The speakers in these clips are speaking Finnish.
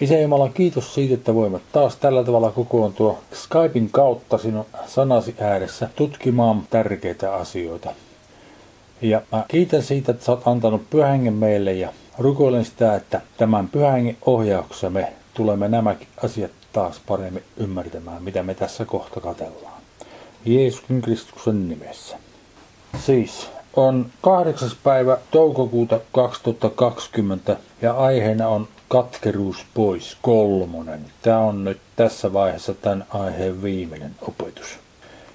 Isä Jumala, kiitos siitä, että voimme taas tällä tavalla kokoontua Skypein kautta sinun sanasi ääressä tutkimaan tärkeitä asioita. Ja mä kiitän siitä, että sä oot antanut pyhängen meille ja rukoilen sitä, että tämän pyhängen ohjauksessa me tulemme nämäkin asiat taas paremmin ymmärtämään, mitä me tässä kohta katellaan. Jeesuksen Kristuksen nimessä. Siis on kahdeksas päivä toukokuuta 2020 ja aiheena on katkeruus pois kolmonen. Tämä on nyt tässä vaiheessa tämän aiheen viimeinen opetus.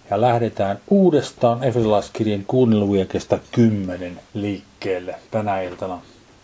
Ja lähdetään uudestaan Efesolaiskirjan kuunnelujen kestä 10 liikkeelle tänä iltana.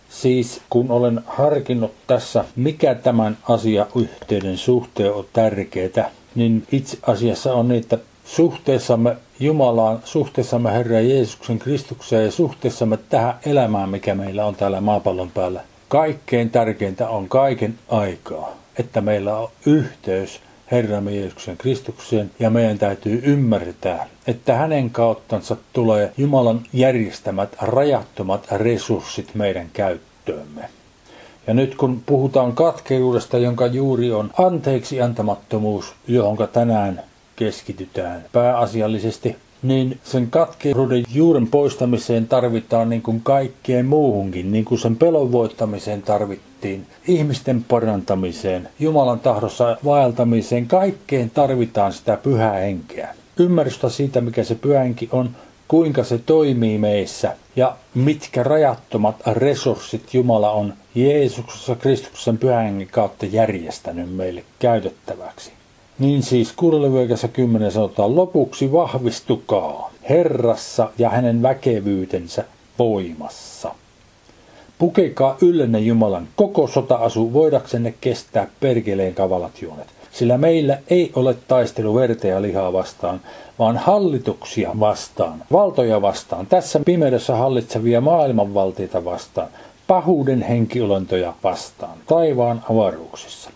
Siis kun olen harkinnut tässä, mikä tämän asiayhteyden suhteen on tärkeää, niin itse asiassa on niin, että suhteessamme Jumalaan, suhteessamme Herra Jeesuksen Kristukseen ja suhteessamme tähän elämään, mikä meillä on täällä maapallon päällä. Kaikkein tärkeintä on kaiken aikaa, että meillä on yhteys Herramme Jeesuksen Kristukseen ja meidän täytyy ymmärtää, että hänen kauttansa tulee Jumalan järjestämät rajattomat resurssit meidän käyttöömme. Ja nyt kun puhutaan katkeruudesta, jonka juuri on anteeksi antamattomuus, johonka tänään keskitytään pääasiallisesti, niin sen katkeruuden juuren poistamiseen tarvitaan niin kuin kaikkeen muuhunkin, niin kuin sen pelon voittamiseen tarvittiin, ihmisten parantamiseen, Jumalan tahdossa vaeltamiseen, kaikkeen tarvitaan sitä pyhää henkeä. Ymmärrystä siitä, mikä se pyhä henki on, kuinka se toimii meissä ja mitkä rajattomat resurssit Jumala on Jeesuksessa Kristuksen pyhän kautta järjestänyt meille käytettäväksi. Niin siis kuudelle 10 sanotaan lopuksi vahvistukaa Herrassa ja hänen väkevyytensä voimassa. Pukekaa yllenne Jumalan koko sota-asu voidaksenne kestää perkeleen kavalat juonet. Sillä meillä ei ole taistelu verta ja lihaa vastaan, vaan hallituksia vastaan, valtoja vastaan, tässä pimeydessä hallitsevia maailmanvaltioita vastaan, pahuuden henkiolentoja vastaan, taivaan avaruuksissa.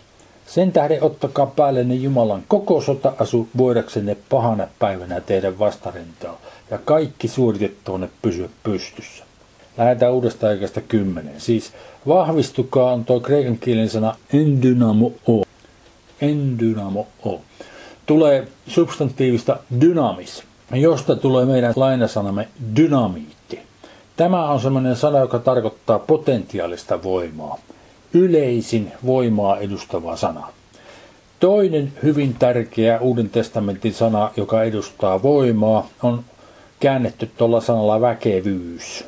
Sen tähden ottakaa päällenne Jumalan koko sota-asu voidaksenne pahana päivänä tehdä vastarintaa ja kaikki suoritettuunne pysyä pystyssä. Lähdetään uudesta aikaista kymmenen. Siis vahvistukaa on tuo kreikan kielen sana endynamo o. Endynamo o. Tulee substantiivista dynamis, josta tulee meidän lainasanamme dynamiitti. Tämä on sellainen sana, joka tarkoittaa potentiaalista voimaa yleisin voimaa edustava sana. Toinen hyvin tärkeä Uuden testamentin sana, joka edustaa voimaa, on käännetty tuolla sanalla väkevyys.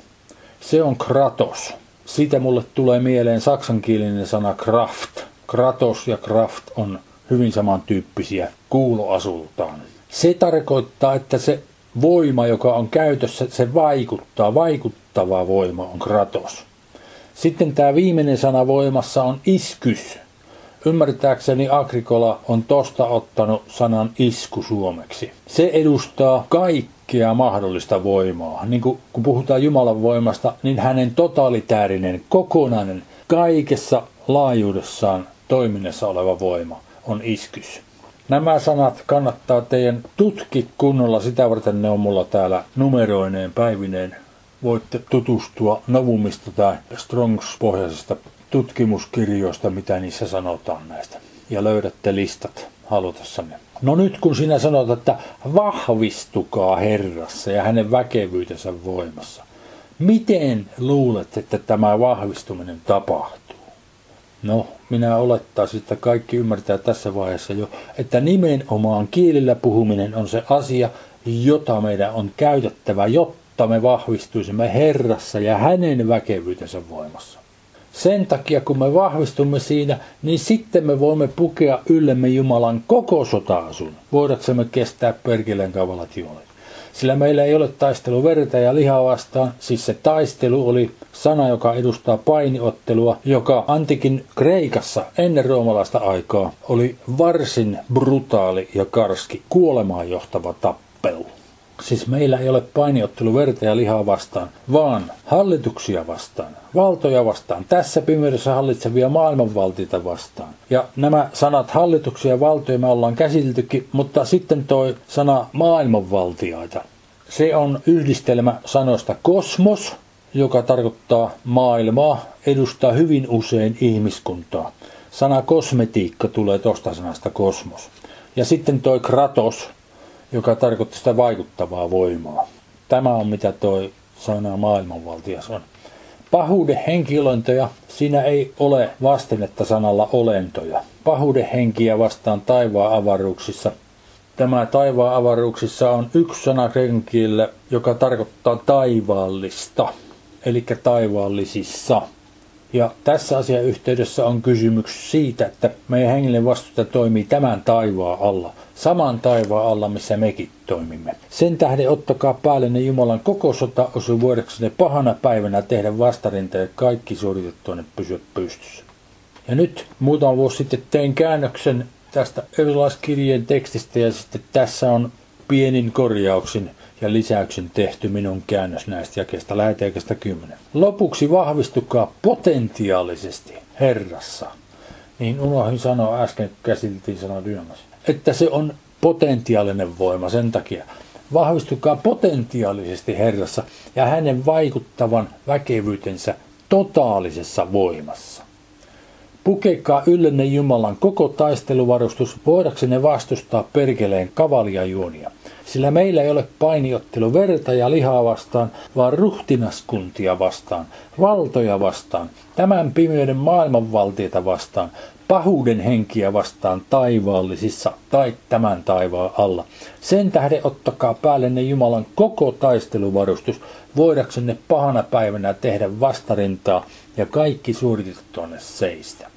Se on kratos. Siitä mulle tulee mieleen saksankielinen sana kraft. Kratos ja kraft on hyvin samantyyppisiä kuuloasultaan. Se tarkoittaa, että se voima, joka on käytössä, se vaikuttaa. Vaikuttava voima on kratos. Sitten tämä viimeinen sana voimassa on iskys. Ymmärtääkseni Agrikola on tosta ottanut sanan isku suomeksi. Se edustaa kaikkea mahdollista voimaa. Niin kuin, kun puhutaan Jumalan voimasta, niin hänen totaalitäärinen, kokonainen, kaikessa laajuudessaan toiminnassa oleva voima on iskys. Nämä sanat kannattaa teidän tutki kunnolla, sitä varten ne on mulla täällä numeroineen päivineen voitte tutustua Novumista tai Strongs-pohjaisista tutkimuskirjoista, mitä niissä sanotaan näistä. Ja löydätte listat halutessanne. No nyt kun sinä sanot, että vahvistukaa Herrassa ja hänen väkevyytensä voimassa. Miten luulet, että tämä vahvistuminen tapahtuu? No, minä olettaisin, että kaikki ymmärtää tässä vaiheessa jo, että nimenomaan kielillä puhuminen on se asia, jota meidän on käytettävä, jotta jotta me vahvistuisimme Herrassa ja hänen väkevyytensä voimassa. Sen takia, kun me vahvistumme siinä, niin sitten me voimme pukea yllemme Jumalan koko sota-asun, voidaksemme kestää perkeleen kavalat juonet. Sillä meillä ei ole taistelu verta ja lihaa vastaan, siis se taistelu oli sana, joka edustaa painiottelua, joka antikin Kreikassa ennen roomalaista aikaa oli varsin brutaali ja karski kuolemaan johtava tappelu. Siis meillä ei ole painiottelu verta ja lihaa vastaan, vaan hallituksia vastaan, valtoja vastaan, tässä pimeydessä hallitsevia maailmanvaltioita vastaan. Ja nämä sanat hallituksia ja valtoja me ollaan käsiteltykin, mutta sitten toi sana maailmanvaltioita. Se on yhdistelmä sanoista kosmos, joka tarkoittaa maailmaa, edustaa hyvin usein ihmiskuntaa. Sana kosmetiikka tulee tosta sanasta kosmos. Ja sitten toi kratos, joka tarkoittaa sitä vaikuttavaa voimaa. Tämä on mitä toi sana maailmanvaltias on. Pahuuden henkilöntöjä, siinä ei ole vastinetta sanalla olentoja. Pahuuden henkiä vastaan taivaan avaruuksissa. Tämä taivaan avaruuksissa on yksi sana kreikan joka tarkoittaa taivaallista, eli taivaallisissa. Ja tässä asiayhteydessä on kysymys siitä, että meidän hengellinen vastuuta toimii tämän taivaan alla, saman taivaan alla, missä mekin toimimme. Sen tähden ottakaa päälle ne Jumalan koko sota osu ne pahana päivänä tehdä vastarinta ja kaikki suoritettua pysyä pystyssä. Ja nyt muutama vuosi sitten tein käännöksen tästä erilaiskirjeen tekstistä ja sitten tässä on pienin korjauksin ja lisäyksen tehty minun käännös näistä jakeista läheteekästä 10. Lopuksi vahvistukaa potentiaalisesti Herrassa. Niin unohdin sanoa äsken, käsiteltiin sanaa dynamas. Että se on potentiaalinen voima sen takia. Vahvistukaa potentiaalisesti Herrassa ja hänen vaikuttavan väkevyytensä totaalisessa voimassa. Pukekaa yllenne Jumalan koko taisteluvarustus voidaksenne vastustaa perkeleen kavaliajuonia sillä meillä ei ole painiottelu verta ja lihaa vastaan, vaan ruhtinaskuntia vastaan, valtoja vastaan, tämän pimeyden maailmanvaltiota vastaan, pahuuden henkiä vastaan taivaallisissa tai tämän taivaan alla. Sen tähden ottakaa päällenne Jumalan koko taisteluvarustus, voidaksenne pahana päivänä tehdä vastarintaa ja kaikki suoritettuanne seistä.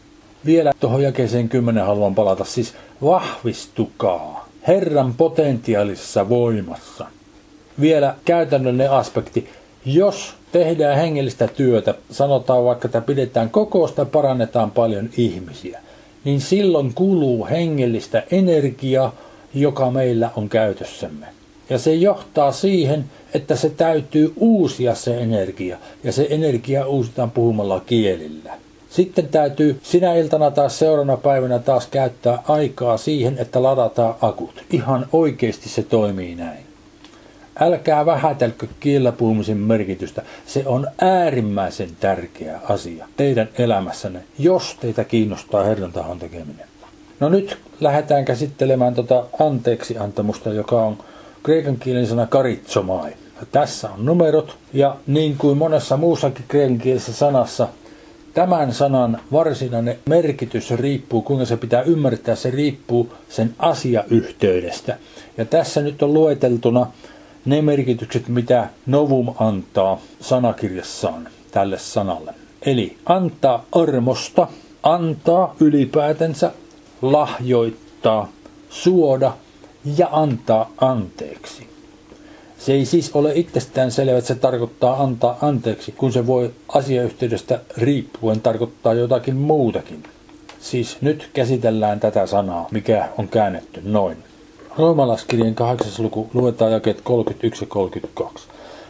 Vielä tuohon jakeeseen kymmenen haluan palata, siis vahvistukaa. Herran potentiaalisessa voimassa. Vielä käytännöllinen aspekti. Jos tehdään hengellistä työtä, sanotaan vaikka, että pidetään kokousta parannetaan paljon ihmisiä, niin silloin kuluu hengellistä energiaa, joka meillä on käytössämme. Ja se johtaa siihen, että se täytyy uusia se energia, ja se energia uusitaan puhumalla kielillä. Sitten täytyy sinä iltana taas seuraavana päivänä taas käyttää aikaa siihen, että ladataan akut. Ihan oikeasti se toimii näin. Älkää vähätelkö kielellä puhumisen merkitystä. Se on äärimmäisen tärkeä asia teidän elämässänne, jos teitä kiinnostaa Herran tahon tekeminen. No nyt lähdetään käsittelemään tuota anteeksi antamusta, joka on kreikan kielen sana karitsomai. Tässä on numerot ja niin kuin monessa muussakin kreikan sanassa – Tämän sanan varsinainen merkitys riippuu, kuinka se pitää ymmärtää, se riippuu sen asiayhteydestä. Ja tässä nyt on lueteltuna ne merkitykset, mitä Novum antaa sanakirjassaan tälle sanalle. Eli antaa armosta, antaa ylipäätänsä, lahjoittaa, suoda ja antaa anteeksi. Se ei siis ole itsestään selvä, että se tarkoittaa antaa anteeksi, kun se voi asiayhteydestä riippuen tarkoittaa jotakin muutakin. Siis nyt käsitellään tätä sanaa, mikä on käännetty noin. Roomalaskirjan 8. luku luetaan jakeet 31 ja 32.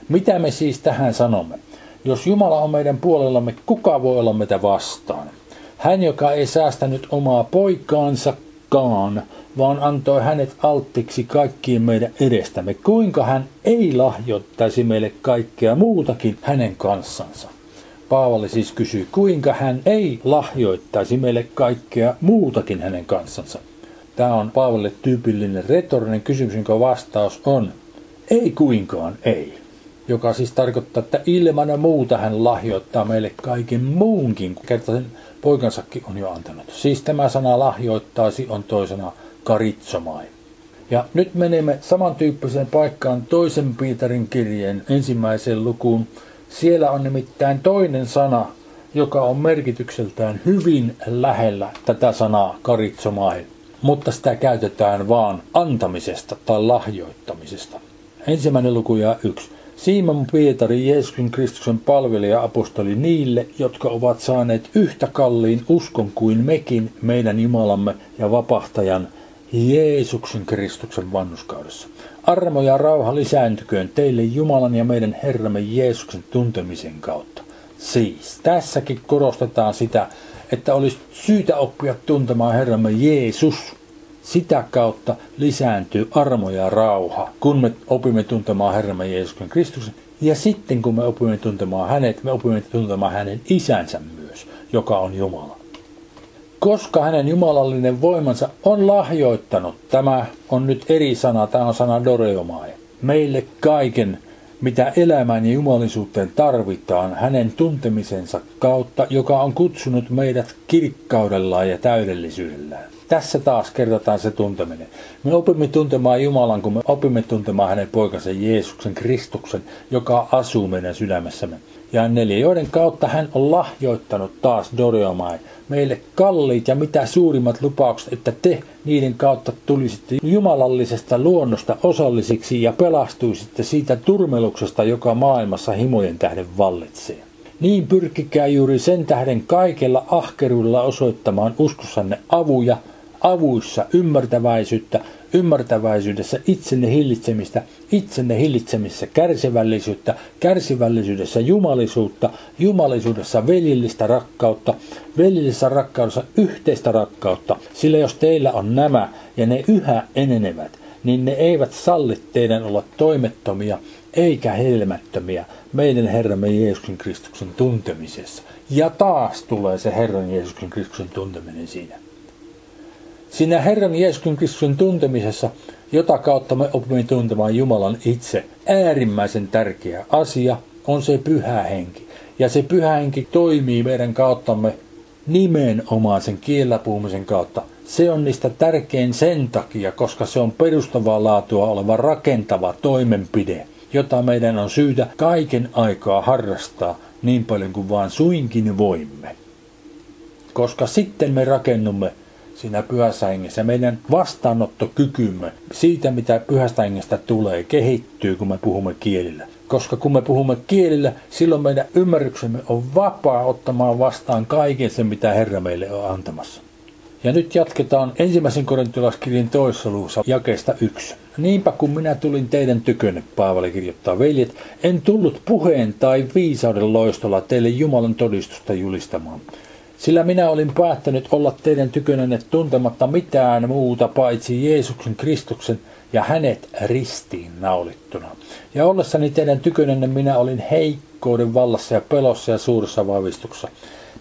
Mitä me siis tähän sanomme? Jos Jumala on meidän puolellamme, kuka voi olla meitä vastaan? Hän, joka ei säästänyt omaa poikaansa, koskaan, vaan antoi hänet alttiksi kaikkien meidän edestämme. Kuinka hän ei lahjoittaisi meille kaikkea muutakin hänen kanssansa? Paavali siis kysyy, kuinka hän ei lahjoittaisi meille kaikkea muutakin hänen kanssansa. Tämä on Paavalille tyypillinen retorinen kysymys, jonka vastaus on, ei kuinkaan ei. Joka siis tarkoittaa, että ilman muuta hän lahjoittaa meille kaiken muunkin, kerta sen poikansakin on jo antanut. Siis tämä sana lahjoittaisi on toisena karitsomai. Ja nyt menemme samantyyppiseen paikkaan toisen Pietarin kirjeen ensimmäiseen lukuun. Siellä on nimittäin toinen sana, joka on merkitykseltään hyvin lähellä tätä sanaa karitsomai, mutta sitä käytetään vaan antamisesta tai lahjoittamisesta. Ensimmäinen luku ja yksi. Simon Pietari, Jeesuksen Kristuksen palvelija apostoli niille, jotka ovat saaneet yhtä kalliin uskon kuin mekin meidän Jumalamme ja vapahtajan Jeesuksen Kristuksen vannuskaudessa. Armo ja rauha lisääntyköön teille Jumalan ja meidän Herramme Jeesuksen tuntemisen kautta. Siis tässäkin korostetaan sitä, että olisi syytä oppia tuntemaan Herramme Jeesus – sitä kautta lisääntyy armo ja rauha, kun me opimme tuntemaan Herramme Jeesuksen Kristuksen. Ja sitten kun me opimme tuntemaan hänet, me opimme tuntemaan hänen isänsä myös, joka on Jumala. koska hänen jumalallinen voimansa on lahjoittanut. Tämä on nyt eri sana, tämä on sana doreomai. Meille kaiken, mitä elämään ja jumalisuuteen tarvitaan hänen tuntemisensa kautta, joka on kutsunut meidät kirkkaudellaan ja täydellisyydellään. Tässä taas kerrotaan se tunteminen. Me opimme tuntemaan Jumalan, kun me opimme tuntemaan hänen poikansa Jeesuksen Kristuksen, joka asuu meidän sydämessämme. Ja neljä, joiden kautta hän on lahjoittanut taas Doriomai meille kalliit ja mitä suurimmat lupaukset, että te niiden kautta tulisitte jumalallisesta luonnosta osallisiksi ja pelastuisitte siitä turmeluksesta, joka maailmassa himojen tähden vallitsee. Niin pyrkikää juuri sen tähden kaikella ahkeruudella osoittamaan uskossanne avuja, avuissa ymmärtäväisyyttä, ymmärtäväisyydessä itsenne hillitsemistä, itsenne hillitsemisessä kärsivällisyyttä, kärsivällisyydessä jumalisuutta, jumalisuudessa velillistä rakkautta, velillisessä rakkaudessa yhteistä rakkautta, sillä jos teillä on nämä ja ne yhä enenevät, niin ne eivät salli teidän olla toimettomia eikä helmättömiä meidän Herramme Jeesuksen Kristuksen tuntemisessa. Ja taas tulee se Herran Jeesuksen Kristuksen tunteminen siinä. Siinä Herran Jeesuksen Kristuksen tuntemisessa, jota kautta me opimme tuntemaan Jumalan itse, äärimmäisen tärkeä asia on se pyhä henki. Ja se pyhä henki toimii meidän kauttamme nimenomaan sen kielellä puhumisen kautta. Se on niistä tärkein sen takia, koska se on perustavaa laatua oleva rakentava toimenpide, jota meidän on syytä kaiken aikaa harrastaa niin paljon kuin vaan suinkin voimme. Koska sitten me rakennumme siinä pyhässä hengessä. Meidän vastaanottokykymme siitä, mitä pyhästä hengestä tulee, kehittyy, kun me puhumme kielillä. Koska kun me puhumme kielillä, silloin meidän ymmärryksemme on vapaa ottamaan vastaan kaiken sen, mitä Herra meille on antamassa. Ja nyt jatketaan ensimmäisen korintilaskirjan toisessa luvussa jakeesta yksi. Niinpä kun minä tulin teidän tykönne, Paavali kirjoittaa, veljet, en tullut puheen tai viisauden loistolla teille Jumalan todistusta julistamaan sillä minä olin päättänyt olla teidän tykönänne tuntematta mitään muuta paitsi Jeesuksen Kristuksen ja hänet ristiin naulittuna. Ja ollessani teidän tykönänne minä olin heikkouden vallassa ja pelossa ja suuressa vavistuksessa.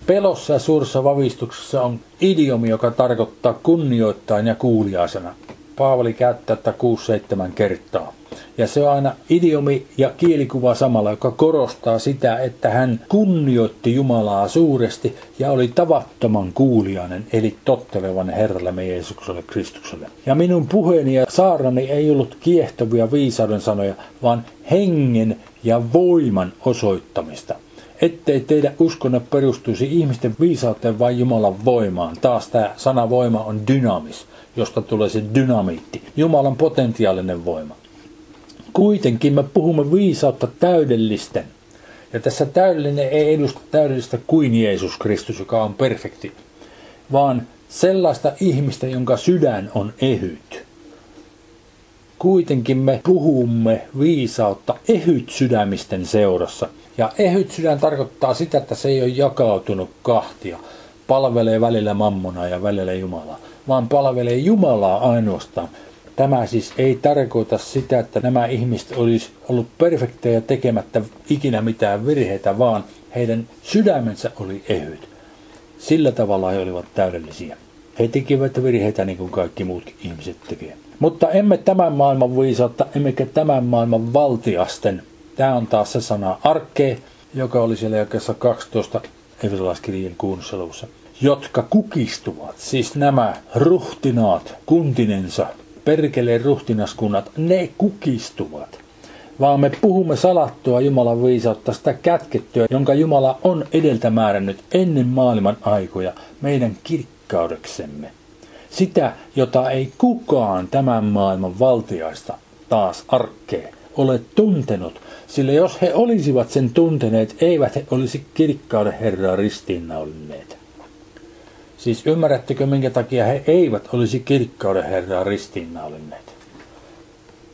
Pelossa ja suuressa vavistuksessa on idiomi, joka tarkoittaa kunnioittain ja kuuliaisena. Paavali käyttää tätä 6-7 kertaa. Ja se on aina idiomi ja kielikuva samalla, joka korostaa sitä, että hän kunnioitti Jumalaa suuresti ja oli tavattoman kuuliainen, eli tottelevan Herralle Jeesukselle Kristukselle. Ja minun puheeni ja saarnani ei ollut kiehtovia viisauden sanoja, vaan hengen ja voiman osoittamista ettei teidän uskonne perustuisi ihmisten viisauteen vai Jumalan voimaan. Taas tämä sana voima on dynamis, josta tulee se dynamiitti, Jumalan potentiaalinen voima. Kuitenkin me puhumme viisautta täydellisten. Ja tässä täydellinen ei edusta täydellistä kuin Jeesus Kristus, joka on perfekti, vaan sellaista ihmistä, jonka sydän on ehyt. Kuitenkin me puhumme viisautta ehyt sydämisten seurassa. Ja ehyt sydän tarkoittaa sitä, että se ei ole jakautunut kahtia. Palvelee välillä mammona ja välillä Jumalaa, vaan palvelee Jumalaa ainoastaan Tämä siis ei tarkoita sitä, että nämä ihmiset olisi ollut perfekteja tekemättä ikinä mitään virheitä, vaan heidän sydämensä oli ehyt. Sillä tavalla he olivat täydellisiä. He tekivät virheitä niin kuin kaikki muutkin ihmiset tekevät. Mutta emme tämän maailman viisautta, emmekä tämän maailman valtiasten. Tämä on taas se sana arkke, joka oli siellä jakessa 12 Efesolaiskirjan kuunnussa jotka kukistuvat, siis nämä ruhtinaat kuntinensa, perkeleen ruhtinaskunnat, ne kukistuvat. Vaan me puhumme salattua Jumalan viisautta, sitä kätkettyä, jonka Jumala on edeltä määrännyt ennen maailman aikoja meidän kirkkaudeksemme. Sitä, jota ei kukaan tämän maailman valtiaista taas arkkee ole tuntenut, sillä jos he olisivat sen tunteneet, eivät he olisi kirkkauden Herraa ristiinnaulinneet. Siis ymmärrättekö, minkä takia he eivät olisi kirkkauden Herraa ristiinnaulinneet?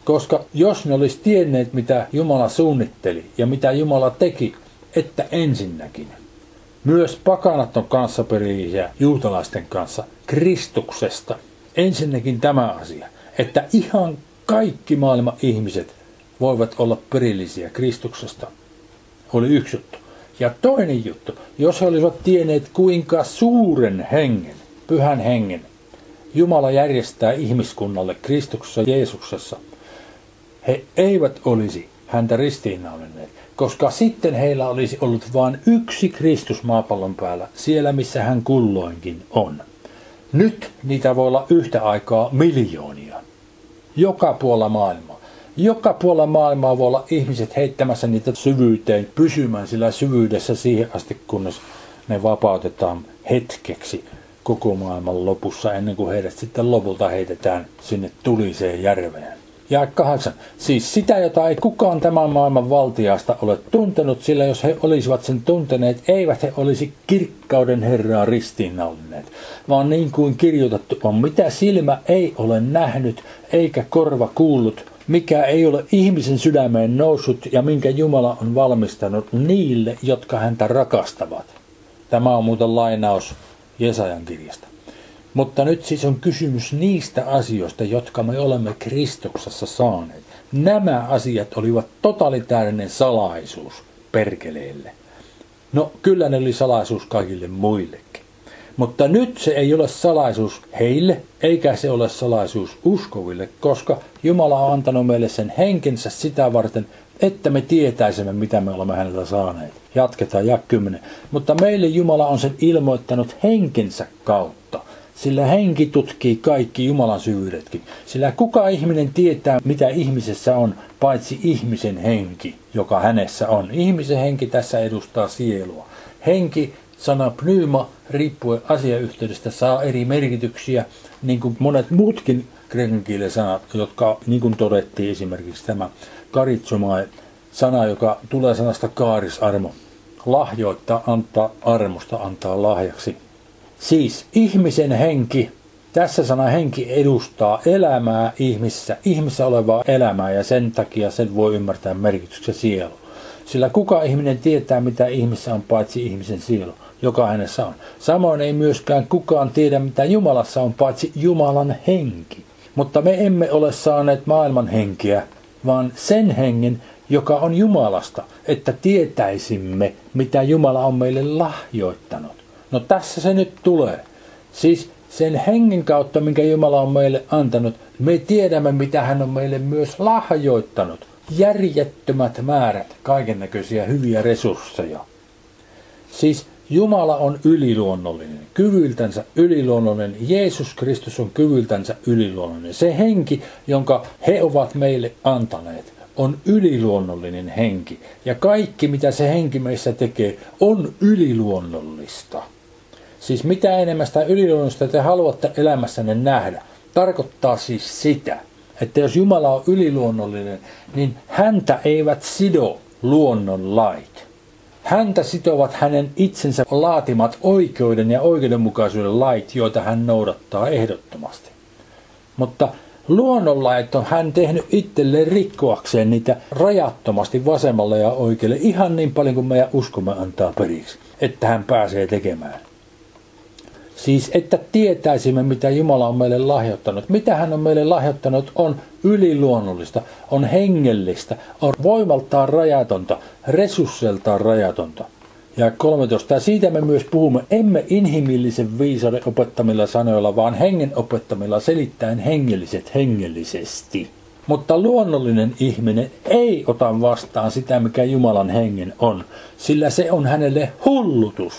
Koska jos ne olisi tienneet, mitä Jumala suunnitteli ja mitä Jumala teki, että ensinnäkin myös pakanat on kanssaperillisiä juutalaisten kanssa Kristuksesta. Ensinnäkin tämä asia, että ihan kaikki maailman ihmiset voivat olla perillisiä Kristuksesta, oli yksi juttu. Ja toinen juttu, jos he olisivat tienneet kuinka suuren hengen pyhän hengen Jumala järjestää ihmiskunnalle Kristuksessa Jeesuksessa, he eivät olisi häntä ristiinnaulinneet, koska sitten heillä olisi ollut vain yksi Kristus maapallon päällä, siellä missä hän kulloinkin on. Nyt niitä voi olla yhtä aikaa miljoonia. Joka puolella maailmaa. Joka puolella maailmaa voi olla ihmiset heittämässä niitä syvyyteen, pysymään sillä syvyydessä siihen asti, kunnes ne vapautetaan hetkeksi koko maailman lopussa, ennen kuin heidät sitten lopulta heitetään sinne tuliseen järveen. Ja kahdeksan. Siis sitä, jota ei kukaan tämän maailman valtiasta ole tuntenut, sillä jos he olisivat sen tunteneet, eivät he olisi kirkkauden Herraa ristiinnaulineet, vaan niin kuin kirjoitettu on, mitä silmä ei ole nähnyt, eikä korva kuullut, mikä ei ole ihmisen sydämeen noussut ja minkä Jumala on valmistanut niille, jotka häntä rakastavat. Tämä on muuten lainaus Jesajan kirjasta. Mutta nyt siis on kysymys niistä asioista, jotka me olemme Kristuksessa saaneet. Nämä asiat olivat totalitaarinen salaisuus perkeleelle. No kyllä ne oli salaisuus kaikille muillekin. Mutta nyt se ei ole salaisuus heille, eikä se ole salaisuus uskoville, koska Jumala on antanut meille sen henkensä sitä varten, että me tietäisimme, mitä me olemme häneltä saaneet. Jatketaan ja 10. Mutta meille Jumala on sen ilmoittanut henkensä kautta. Sillä henki tutkii kaikki Jumalan syvyydetkin. Sillä kuka ihminen tietää, mitä ihmisessä on, paitsi ihmisen henki, joka hänessä on. Ihmisen henki tässä edustaa sielua. Henki, sana pnyyma, riippuen asiayhteydestä, saa eri merkityksiä, niin kuin monet muutkin kreikan kielen sanat, jotka, niin kuin todettiin esimerkiksi tämä karitsomae, sana, joka tulee sanasta kaarisarmo. Lahjoittaa, antaa armosta, antaa lahjaksi. Siis ihmisen henki, tässä sana henki edustaa elämää ihmissä, ihmissä olevaa elämää ja sen takia sen voi ymmärtää merkityksen sielu. Sillä kuka ihminen tietää, mitä ihmissä on, paitsi ihmisen sielu, joka hänessä on. Samoin ei myöskään kukaan tiedä, mitä Jumalassa on, paitsi Jumalan henki. Mutta me emme ole saaneet maailman henkiä, vaan sen hengen, joka on Jumalasta, että tietäisimme, mitä Jumala on meille lahjoittanut. No tässä se nyt tulee. Siis sen hengen kautta, minkä Jumala on meille antanut, me tiedämme, mitä hän on meille myös lahjoittanut. Järjettömät määrät kaiken näköisiä hyviä resursseja. Siis Jumala on yliluonnollinen, kyvyltänsä yliluonnollinen. Jeesus Kristus on kyvyltänsä yliluonnollinen. Se henki, jonka he ovat meille antaneet, on yliluonnollinen henki. Ja kaikki, mitä se henki meissä tekee, on yliluonnollista. Siis mitä enemmän sitä yliluonnollista te haluatte elämässänne nähdä, tarkoittaa siis sitä, että jos Jumala on yliluonnollinen, niin häntä eivät sido luonnon lait. Häntä sitovat hänen itsensä laatimat oikeuden ja oikeudenmukaisuuden lait, joita hän noudattaa ehdottomasti. Mutta luonnonlait on hän tehnyt itselleen rikkoakseen niitä rajattomasti vasemmalle ja oikealle ihan niin paljon kuin meidän uskomme antaa periksi, että hän pääsee tekemään. Siis että tietäisimme, mitä Jumala on meille lahjoittanut. Mitä hän on meille lahjoittanut on yliluonnollista, on hengellistä, on voimaltaan rajatonta, resursseltaan rajatonta. Ja 13. Ja siitä me myös puhumme, emme inhimillisen viisauden opettamilla sanoilla, vaan hengen opettamilla selittäen hengelliset hengellisesti. Mutta luonnollinen ihminen ei ota vastaan sitä, mikä Jumalan hengen on, sillä se on hänelle hullutus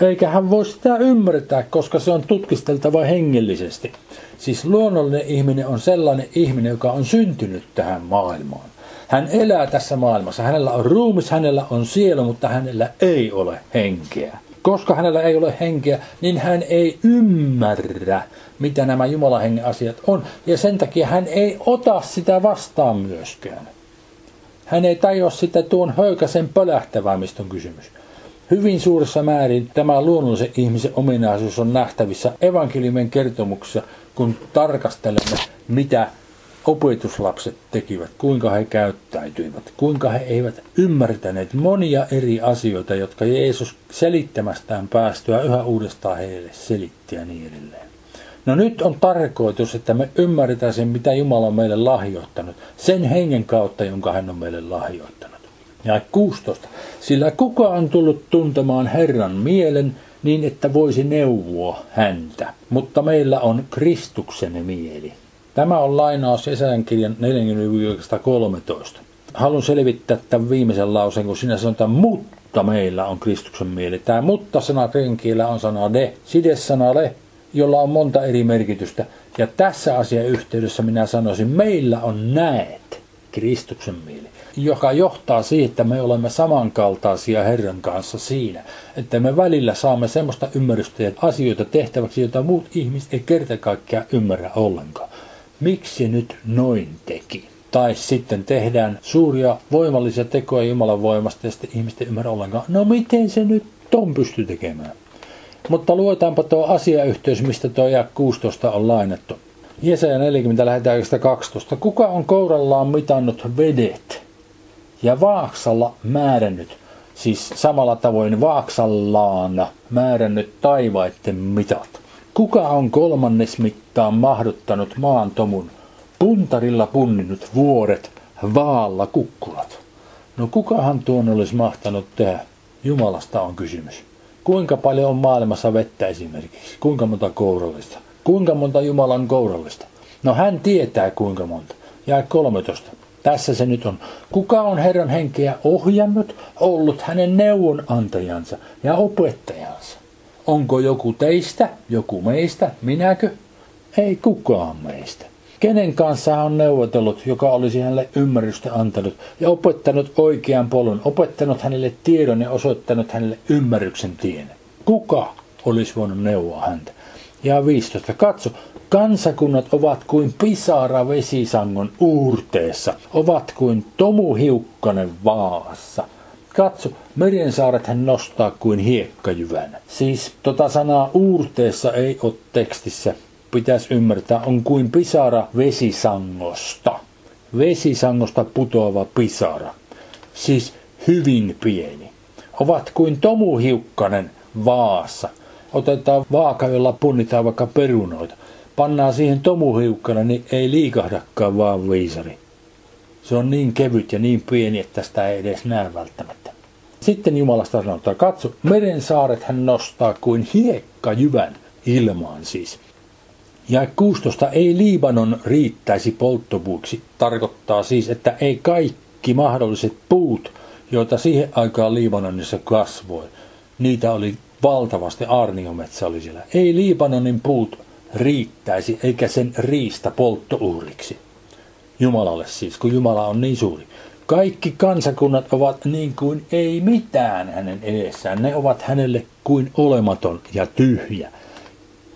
eikä hän voi sitä ymmärtää, koska se on tutkisteltava hengellisesti. Siis luonnollinen ihminen on sellainen ihminen, joka on syntynyt tähän maailmaan. Hän elää tässä maailmassa. Hänellä on ruumis, hänellä on sielu, mutta hänellä ei ole henkeä. Koska hänellä ei ole henkeä, niin hän ei ymmärrä, mitä nämä Jumalan hengen asiat on. Ja sen takia hän ei ota sitä vastaan myöskään. Hän ei tajua sitä tuon höykäsen pölähtävää, mistä on kysymys. Hyvin suuressa määrin tämä luonnollisen ihmisen ominaisuus on nähtävissä evankeliumin kertomuksessa, kun tarkastelemme, mitä opetuslapset tekivät, kuinka he käyttäytyivät, kuinka he eivät ymmärtäneet monia eri asioita, jotka Jeesus selittämästään päästyä yhä uudestaan heille selitti ja niin edelleen. No nyt on tarkoitus, että me ymmärretään sen, mitä Jumala on meille lahjoittanut, sen hengen kautta, jonka hän on meille lahjoittanut. Ja 16. Sillä kuka on tullut tuntemaan Herran mielen, niin että voisi neuvoa häntä. Mutta meillä on Kristuksen mieli. Tämä on lainaus Jesajan 40 Haluan selvittää tämän viimeisen lauseen, kun sinä sanotaan, mutta meillä on Kristuksen mieli. Tämä mutta-sana krenkielä on sana de, side-sana le, jolla on monta eri merkitystä. Ja tässä asiayhteydessä minä sanoisin, meillä on näet Kristuksen mieli joka johtaa siihen, että me olemme samankaltaisia Herran kanssa siinä, että me välillä saamme semmoista ymmärrystä ja asioita tehtäväksi, joita muut ihmiset ei kerta kaikkiaan ymmärrä ollenkaan. Miksi nyt noin teki? Tai sitten tehdään suuria voimallisia tekoja Jumalan voimasta ja sitten ihmiset ei ymmärrä ollenkaan. No miten se nyt ton pystyy tekemään? Mutta luetaanpa tuo asiayhteys, mistä tuo 16 on lainattu. Jesaja 40 lähetään 12. Kuka on kourallaan mitannut vedet ja Vaaksalla määrännyt, siis samalla tavoin Vaaksallaan määrännyt taivaitten mitat. Kuka on kolmannes mittaan mahduttanut maantomun, puntarilla punninnut vuoret, vaalla kukkulat? No kukahan tuon olisi mahtanut tehdä? Jumalasta on kysymys. Kuinka paljon on maailmassa vettä esimerkiksi? Kuinka monta kourallista? Kuinka monta Jumalan kourallista? No hän tietää kuinka monta. Ja 13. Tässä se nyt on. Kuka on Herran henkeä ohjannut, ollut hänen neuvonantajansa ja opettajansa? Onko joku teistä, joku meistä, minäkö? Ei kukaan meistä. Kenen kanssa hän on neuvotellut, joka olisi hänelle ymmärrystä antanut ja opettanut oikean polun, opettanut hänelle tiedon ja osoittanut hänelle ymmärryksen tien? Kuka olisi voinut neuvoa häntä? Ja 15. Katso, Kansakunnat ovat kuin pisara vesisangon uurteessa, ovat kuin tomuhiukkanen vaassa. Katso, saaret hän nostaa kuin hiekkajyvän. Siis tota sanaa uurteessa ei ole tekstissä. Pitäisi ymmärtää, on kuin pisara vesisangosta. Vesisangosta putoava pisara. Siis hyvin pieni. Ovat kuin tomuhiukkanen vaassa. Otetaan vaaka, jolla punnitaan vaikka perunoita pannaan siihen tomuhiukkana, niin ei liikahdakaan vaan viisari. Se on niin kevyt ja niin pieni, että sitä ei edes näe välttämättä. Sitten Jumalasta sanotaan, katso, meren saaret hän nostaa kuin hiekkajyvän ilmaan siis. Ja 16 ei Libanon riittäisi polttopuuksi, tarkoittaa siis, että ei kaikki mahdolliset puut, joita siihen aikaan Libanonissa kasvoi, niitä oli valtavasti, arniometsä oli siellä. Ei Libanonin puut riittäisi, eikä sen riista polttouhriksi. Jumalalle siis, kun Jumala on niin suuri. Kaikki kansakunnat ovat niin kuin ei mitään hänen edessään. Ne ovat hänelle kuin olematon ja tyhjä.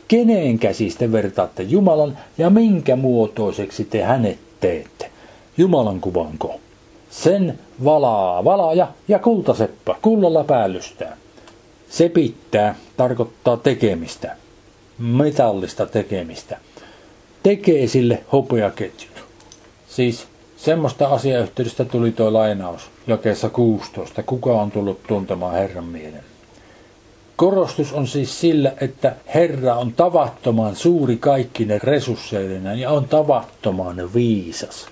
Keneen käsistä vertaatte Jumalan ja minkä muotoiseksi te hänet teette? Jumalan kuvanko? Sen valaa valaaja ja kultaseppä kullalla päällystään. Se pitää tarkoittaa tekemistä metallista tekemistä. Tekee sille hopeaketjut. Siis semmoista asiayhteydestä tuli tuo lainaus jakeessa 16. Kuka on tullut tuntemaan Herran mielen? Korostus on siis sillä, että Herra on tavattoman suuri kaikkine resursseineen ja on tavattoman viisas.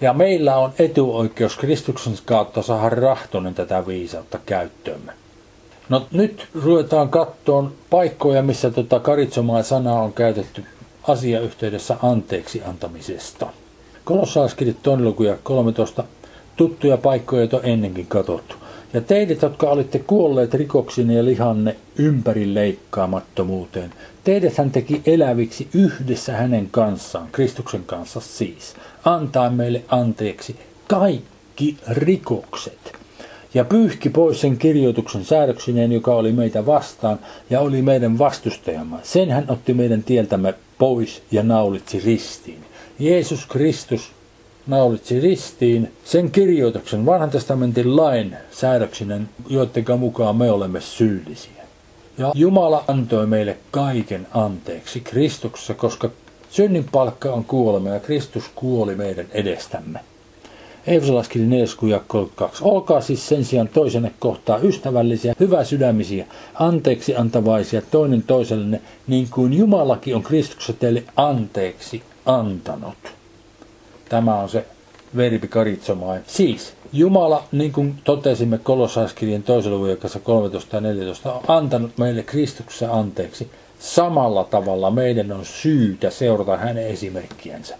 Ja meillä on etuoikeus Kristuksen kautta saada rahtonen tätä viisautta käyttöömme. No nyt ruvetaan kattoon paikkoja, missä tota karitsomaa sanaa on käytetty asiayhteydessä anteeksi antamisesta. Kolossaalskirjat toinen luku ja 13 tuttuja paikkoja, joita on ennenkin katsottu. Ja teidät, jotka olitte kuolleet rikoksine ja lihanne ympäri leikkaamattomuuteen, teidät hän teki eläviksi yhdessä hänen kanssaan, Kristuksen kanssa siis, antaa meille anteeksi kaikki rikokset ja pyyhki pois sen kirjoituksen säädöksineen, joka oli meitä vastaan ja oli meidän vastustajamme. Sen hän otti meidän tieltämme pois ja naulitsi ristiin. Jeesus Kristus naulitsi ristiin sen kirjoituksen, vanhan testamentin lain säädöksinen, joiden mukaan me olemme syyllisiä. Ja Jumala antoi meille kaiken anteeksi Kristuksessa, koska synnin palkka on kuolema ja Kristus kuoli meidän edestämme. Eesolaskin 4 32. Olkaa siis sen sijaan toisenne kohtaa ystävällisiä, hyvä sydämisiä, anteeksi antavaisia toinen toisellenne, niin kuin Jumalakin on Kristuksessa teille anteeksi antanut. Tämä on se verbi karitsomaa. Siis Jumala, niin kuin totesimme kolossaiskirjan toisella luvun 13 ja 14, on antanut meille Kristuksessa anteeksi. Samalla tavalla meidän on syytä seurata hänen esimerkkiänsä.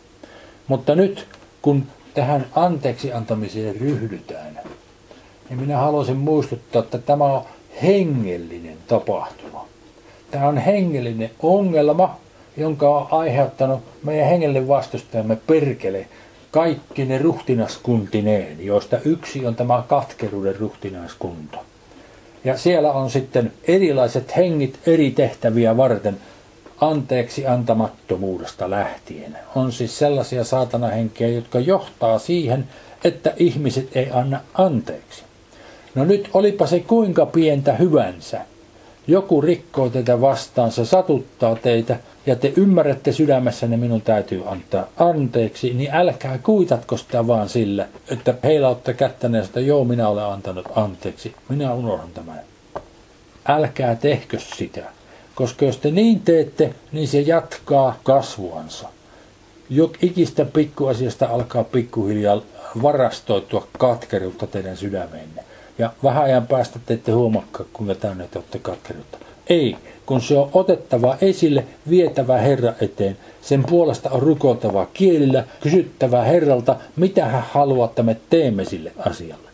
Mutta nyt, kun tähän anteeksi antamiseen ryhdytään, niin minä haluaisin muistuttaa, että tämä on hengellinen tapahtuma. Tämä on hengellinen ongelma, jonka on aiheuttanut meidän hengellinen vastustajamme perkele kaikki ne ruhtinaskuntineen, joista yksi on tämä katkeruuden ruhtinaskunta. Ja siellä on sitten erilaiset hengit eri tehtäviä varten anteeksi antamattomuudesta lähtien. On siis sellaisia saatanahenkiä, jotka johtaa siihen, että ihmiset ei anna anteeksi. No nyt olipa se kuinka pientä hyvänsä. Joku rikkoo teitä vastaan, se satuttaa teitä ja te ymmärrätte sydämessänne minun täytyy antaa anteeksi, niin älkää kuitatko sitä vaan sillä, että heilautte kättänne ja sitä, joo minä olen antanut anteeksi, minä unohdan tämän. Älkää tehkö sitä, koska jos te niin teette, niin se jatkaa kasvuansa. Jok ikistä pikkuasiasta alkaa pikkuhiljaa varastoitua katkeruutta teidän sydämenne. Ja vähän ajan päästä te ette huomakkaa, kuinka täynnä te olette katkeruutta. Ei, kun se on otettava esille, vietävä Herra eteen. Sen puolesta on rukoiltava kielillä, kysyttävä Herralta, mitä hän haluaa, että me teemme sille asialle.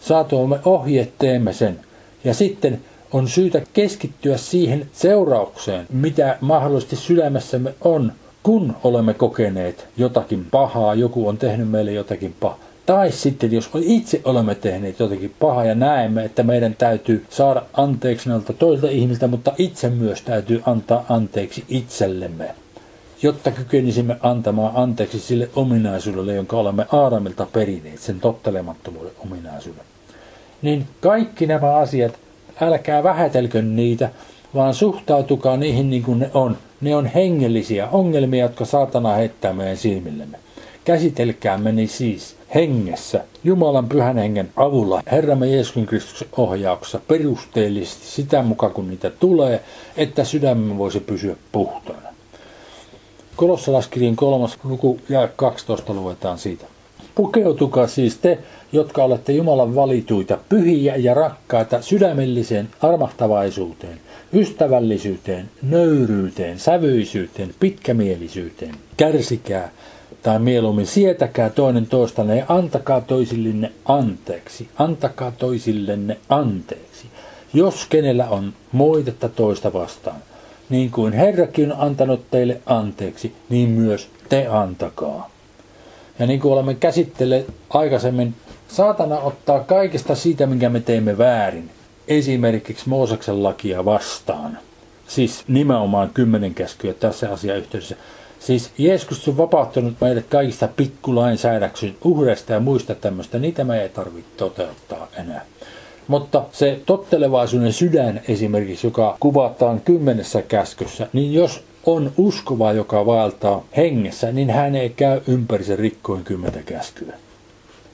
Saatuamme ohjeet, teemme sen. Ja sitten on syytä keskittyä siihen seuraukseen, mitä mahdollisesti sydämessämme on, kun olemme kokeneet jotakin pahaa, joku on tehnyt meille jotakin pahaa. Tai sitten jos itse olemme tehneet jotakin pahaa ja näemme, että meidän täytyy saada anteeksi näiltä toilta ihmiltä, mutta itse myös täytyy antaa anteeksi itsellemme, jotta kykenisimme antamaan anteeksi sille ominaisuudelle, jonka olemme Aadamilta perineet, sen tottelemattomuuden ominaisuuden. Niin kaikki nämä asiat, älkää vähätelkö niitä, vaan suhtautukaa niihin niin kuin ne on. Ne on hengellisiä ongelmia, jotka saatana heittää meidän silmillemme. Käsitelkäämme niin siis hengessä, Jumalan pyhän hengen avulla, Herramme Jeesuksen Kristuksen ohjauksessa perusteellisesti sitä mukaan kun niitä tulee, että sydämme voisi pysyä puhtaana. Kolossalaskirjan kolmas luku ja 12 luetaan siitä. Pukeutukaa siis te, jotka olette Jumalan valituita, pyhiä ja rakkaita sydämelliseen armahtavaisuuteen, ystävällisyyteen, nöyryyteen, sävyisyyteen, pitkämielisyyteen. Kärsikää, tai mieluummin sietäkää toinen toistanne ja antakaa toisillenne anteeksi. Antakaa toisillenne anteeksi. Jos kenellä on moitetta toista vastaan, niin kuin Herrakin on antanut teille anteeksi, niin myös te antakaa. Ja niin kuin olemme käsitelleet aikaisemmin, saatana ottaa kaikesta siitä, minkä me teemme väärin, esimerkiksi Mooseksen lakia vastaan. Siis nimenomaan kymmenen käskyä tässä asiayhteydessä. Siis Jeesus on vapauttanut meidät kaikista pikkulainsäädäksyn uhreista ja muista tämmöistä, niitä me ei tarvitse toteuttaa enää. Mutta se tottelevaisuuden sydän esimerkiksi, joka kuvataan kymmenessä käskyssä, niin jos on uskova, joka vaeltaa hengessä, niin hän ei käy ympäri sen rikkoin kymmentä käskyä.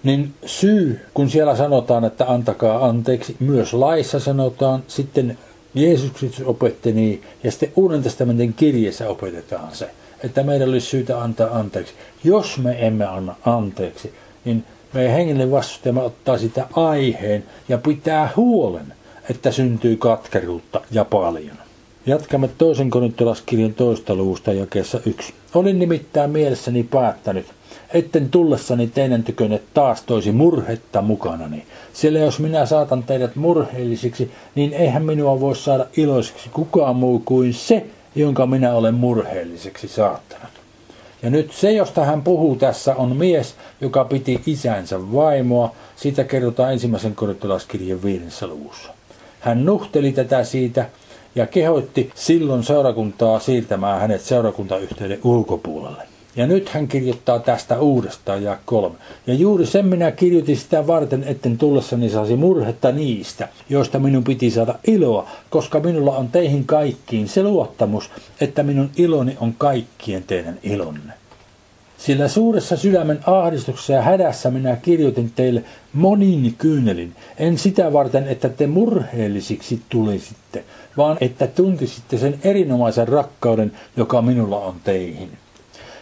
Niin syy, kun siellä sanotaan, että antakaa anteeksi, myös laissa sanotaan, sitten Jeesus opetti niin, ja sitten Uuden testamentin kirjeessä opetetaan se – että meidän olisi syytä antaa anteeksi. Jos me emme anna anteeksi, niin meidän hengellinen vastustajamme ottaa sitä aiheen ja pitää huolen, että syntyy katkeruutta ja paljon. Jatkamme toisen korintolaskirjan toista luvusta jakeessa yksi. Olin nimittäin mielessäni päättänyt, etten tullessani teidän tykönne taas toisi murhetta mukanani. Sillä jos minä saatan teidät murheellisiksi, niin eihän minua voi saada iloiseksi kukaan muu kuin se, jonka minä olen murheelliseksi saattanut. Ja nyt se, josta hän puhuu tässä, on mies, joka piti isänsä vaimoa. Siitä kerrotaan ensimmäisen korintolaiskirjan viidessä luvussa. Hän nuhteli tätä siitä ja kehoitti silloin seurakuntaa siirtämään hänet seurakuntayhteyden ulkopuolelle. Ja nyt hän kirjoittaa tästä uudestaan ja kolme. Ja juuri sen minä kirjoitin sitä varten, etten tullessani saisi murhetta niistä, joista minun piti saada iloa, koska minulla on teihin kaikkiin se luottamus, että minun iloni on kaikkien teidän ilonne. Sillä suuressa sydämen ahdistuksessa ja hädässä minä kirjoitin teille monin kyynelin, en sitä varten, että te murheellisiksi tulisitte, vaan että tuntisitte sen erinomaisen rakkauden, joka minulla on teihin.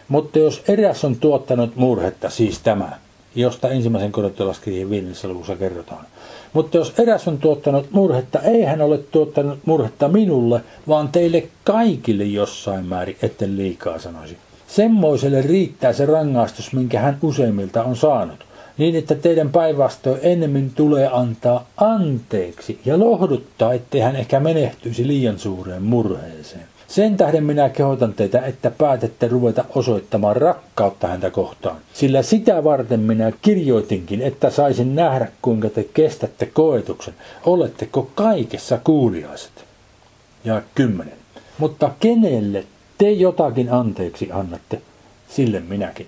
Mutta jos eräs on tuottanut murhetta, siis tämä, josta ensimmäisen korintolaskirjeen viidennessä luvussa kerrotaan. Mutta jos eräs on tuottanut murhetta, ei hän ole tuottanut murhetta minulle, vaan teille kaikille jossain määrin, etten liikaa sanoisi. Semmoiselle riittää se rangaistus, minkä hän useimmilta on saanut, niin että teidän päinvastoin ennemmin tulee antaa anteeksi ja lohduttaa, ettei hän ehkä menehtyisi liian suureen murheeseen. Sen tähden minä kehotan teitä, että päätette ruveta osoittamaan rakkautta häntä kohtaan. Sillä sitä varten minä kirjoitinkin, että saisin nähdä, kuinka te kestätte koetuksen. Oletteko kaikessa kuuliaiset? Ja kymmenen. Mutta kenelle te jotakin anteeksi annatte, sille minäkin.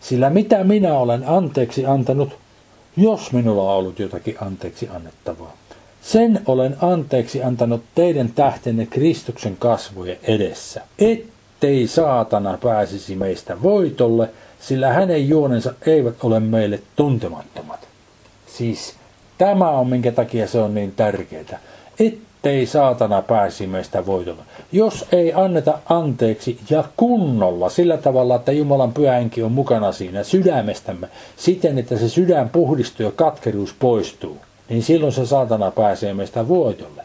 Sillä mitä minä olen anteeksi antanut, jos minulla on ollut jotakin anteeksi annettavaa. Sen olen anteeksi antanut teidän tähtenne Kristuksen kasvojen edessä, ettei saatana pääsisi meistä voitolle, sillä hänen juonensa eivät ole meille tuntemattomat. Siis tämä on minkä takia se on niin tärkeää, ettei saatana pääsi meistä voitolle. Jos ei anneta anteeksi ja kunnolla sillä tavalla, että Jumalan pyhänki on mukana siinä sydämestämme, siten että se sydän puhdistuu ja katkeruus poistuu, niin silloin se saatana pääsee meistä voitolle.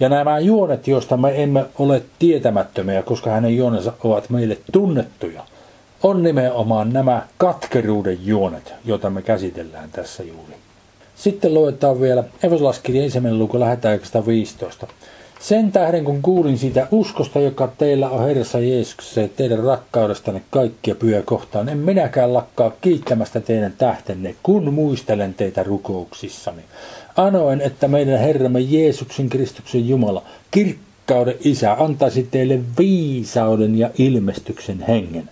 Ja nämä juonet, joista me emme ole tietämättömiä, koska hänen juonensa ovat meille tunnettuja, on nimenomaan nämä katkeruuden juonet, joita me käsitellään tässä juuri. Sitten luetaan vielä Efesolaskirja ensimmäinen luku lähetään 15. Sen tähden kun kuulin siitä uskosta, joka teillä on Herrassa Jeesuksessa ja teidän rakkaudestanne kaikkia pyhä kohtaan, en minäkään lakkaa kiittämästä teidän tähtenne, kun muistelen teitä rukouksissani. Anoen, että meidän Herramme Jeesuksen Kristuksen Jumala, kirkkauden Isä, antaisi teille viisauden ja ilmestyksen hengen.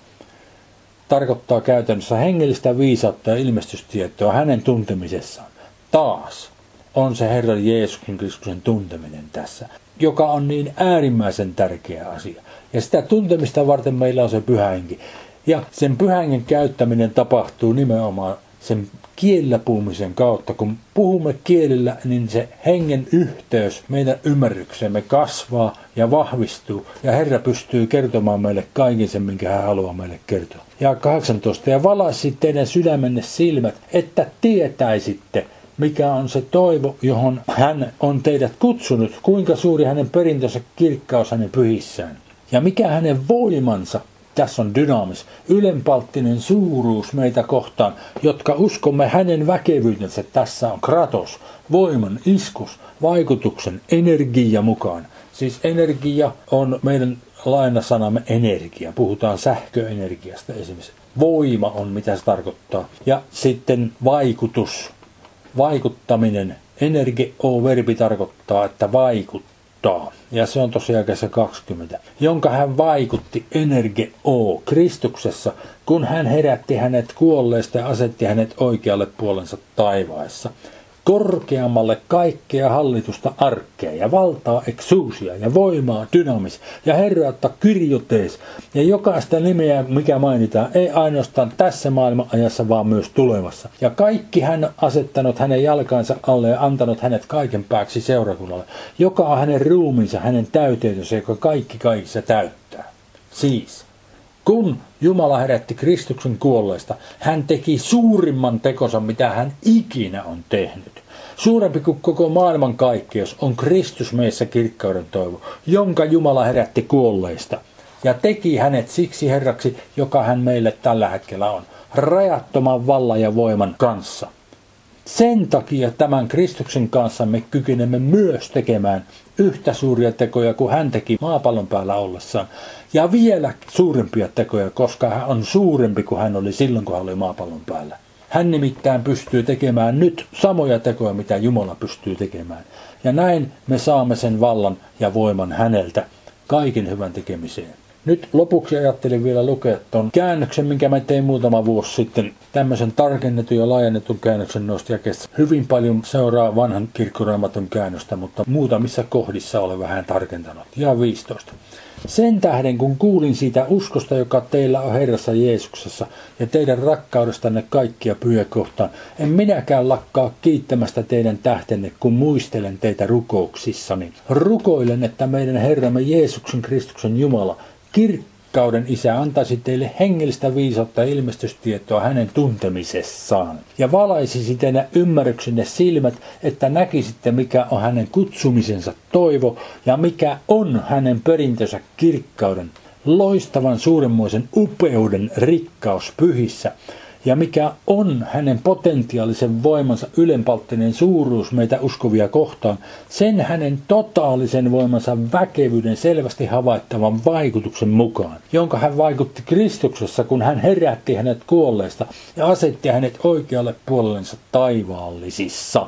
Tarkoittaa käytännössä hengellistä viisautta ja ilmestystietoa hänen tuntemisessaan. Taas on se Herran Jeesuksen Kristuksen tunteminen tässä joka on niin äärimmäisen tärkeä asia. Ja sitä tuntemista varten meillä on se pyhänki. Ja sen pyhängen käyttäminen tapahtuu nimenomaan sen kielellä puhumisen kautta. Kun puhumme kielillä, niin se hengen yhteys meidän ymmärryksemme kasvaa ja vahvistuu. Ja Herra pystyy kertomaan meille kaiken sen, minkä hän haluaa meille kertoa. Ja 18. Ja valaisi teidän sydämenne silmät, että tietäisitte, mikä on se toivo, johon hän on teidät kutsunut, kuinka suuri hänen perintönsä kirkkaus hänen pyhissään. Ja mikä hänen voimansa, tässä on dynaamis, ylenpalttinen suuruus meitä kohtaan, jotka uskomme hänen väkevyytensä, tässä on kratos, voiman, iskus, vaikutuksen, energia mukaan. Siis energia on meidän lainasanamme energia. Puhutaan sähköenergiasta esimerkiksi. Voima on mitä se tarkoittaa. Ja sitten vaikutus, vaikuttaminen, energe-o-verbi tarkoittaa, että vaikuttaa. Ja se on tosiaan kesä 20. Jonka hän vaikutti energe-o Kristuksessa, kun hän herätti hänet kuolleesta ja asetti hänet oikealle puolensa taivaessa korkeammalle kaikkea hallitusta arkea ja valtaa eksuusia ja voimaa dynamis ja herrautta kyrjotees ja jokaista nimeä, mikä mainitaan, ei ainoastaan tässä maailman ajassa, vaan myös tulevassa. Ja kaikki hän asettanut hänen jalkansa alle ja antanut hänet kaiken pääksi seurakunnalle, joka on hänen ruuminsa, hänen täyteytensä, joka kaikki kaikissa täyttää. Siis, kun Jumala herätti Kristuksen kuolleista, hän teki suurimman tekonsa, mitä hän ikinä on tehnyt. Suurempi kuin koko maailman kaikkeus on Kristus meissä kirkkauden toivo, jonka Jumala herätti kuolleista ja teki hänet siksi herraksi, joka hän meille tällä hetkellä on, rajattoman vallan ja voiman kanssa. Sen takia tämän Kristuksen kanssa me kykenemme myös tekemään yhtä suuria tekoja kuin hän teki maapallon päällä ollessaan. Ja vielä suurempia tekoja, koska hän on suurempi kuin hän oli silloin, kun hän oli maapallon päällä. Hän nimittäin pystyy tekemään nyt samoja tekoja, mitä Jumala pystyy tekemään. Ja näin me saamme sen vallan ja voiman häneltä kaiken hyvän tekemiseen. Nyt lopuksi ajattelin vielä lukea tuon käännöksen, minkä mä tein muutama vuosi sitten. Tämmöisen tarkennetun ja laajennetun käännöksen nosti ja Hyvin paljon seuraa vanhan kirkkoraamatun käännöstä, mutta muutamissa kohdissa olen vähän tarkentanut. Ja 15. Sen tähden, kun kuulin siitä uskosta, joka teillä on Herrassa Jeesuksessa ja teidän rakkaudestanne kaikkia pyhä kohtaan, en minäkään lakkaa kiittämästä teidän tähtenne, kun muistelen teitä rukouksissani. Rukoilen, että meidän Herramme Jeesuksen Kristuksen Jumala, kirkkauden isä antaisi teille hengellistä viisautta ja ilmestystietoa hänen tuntemisessaan. Ja valaisisi teidän ymmärryksenne silmät, että näkisitte mikä on hänen kutsumisensa toivo ja mikä on hänen perintönsä kirkkauden, loistavan suuremmoisen upeuden rikkaus pyhissä, ja mikä on hänen potentiaalisen voimansa ylenpalttinen suuruus meitä uskovia kohtaan, sen hänen totaalisen voimansa väkevyyden selvästi havaittavan vaikutuksen mukaan, jonka hän vaikutti Kristuksessa, kun hän herätti hänet kuolleista ja asetti hänet oikealle puolellensa taivaallisissa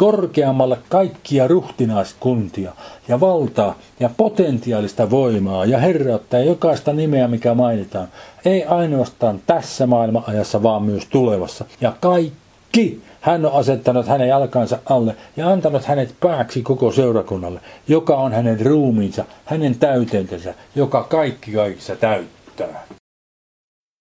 korkeammalle kaikkia ruhtinaiskuntia ja valtaa ja potentiaalista voimaa ja herrautta ja jokaista nimeä, mikä mainitaan. Ei ainoastaan tässä maailmanajassa, vaan myös tulevassa. Ja kaikki hän on asettanut hänen jalkansa alle ja antanut hänet pääksi koko seurakunnalle, joka on hänen ruumiinsa, hänen täyteytensä, joka kaikki kaikissa täyttää.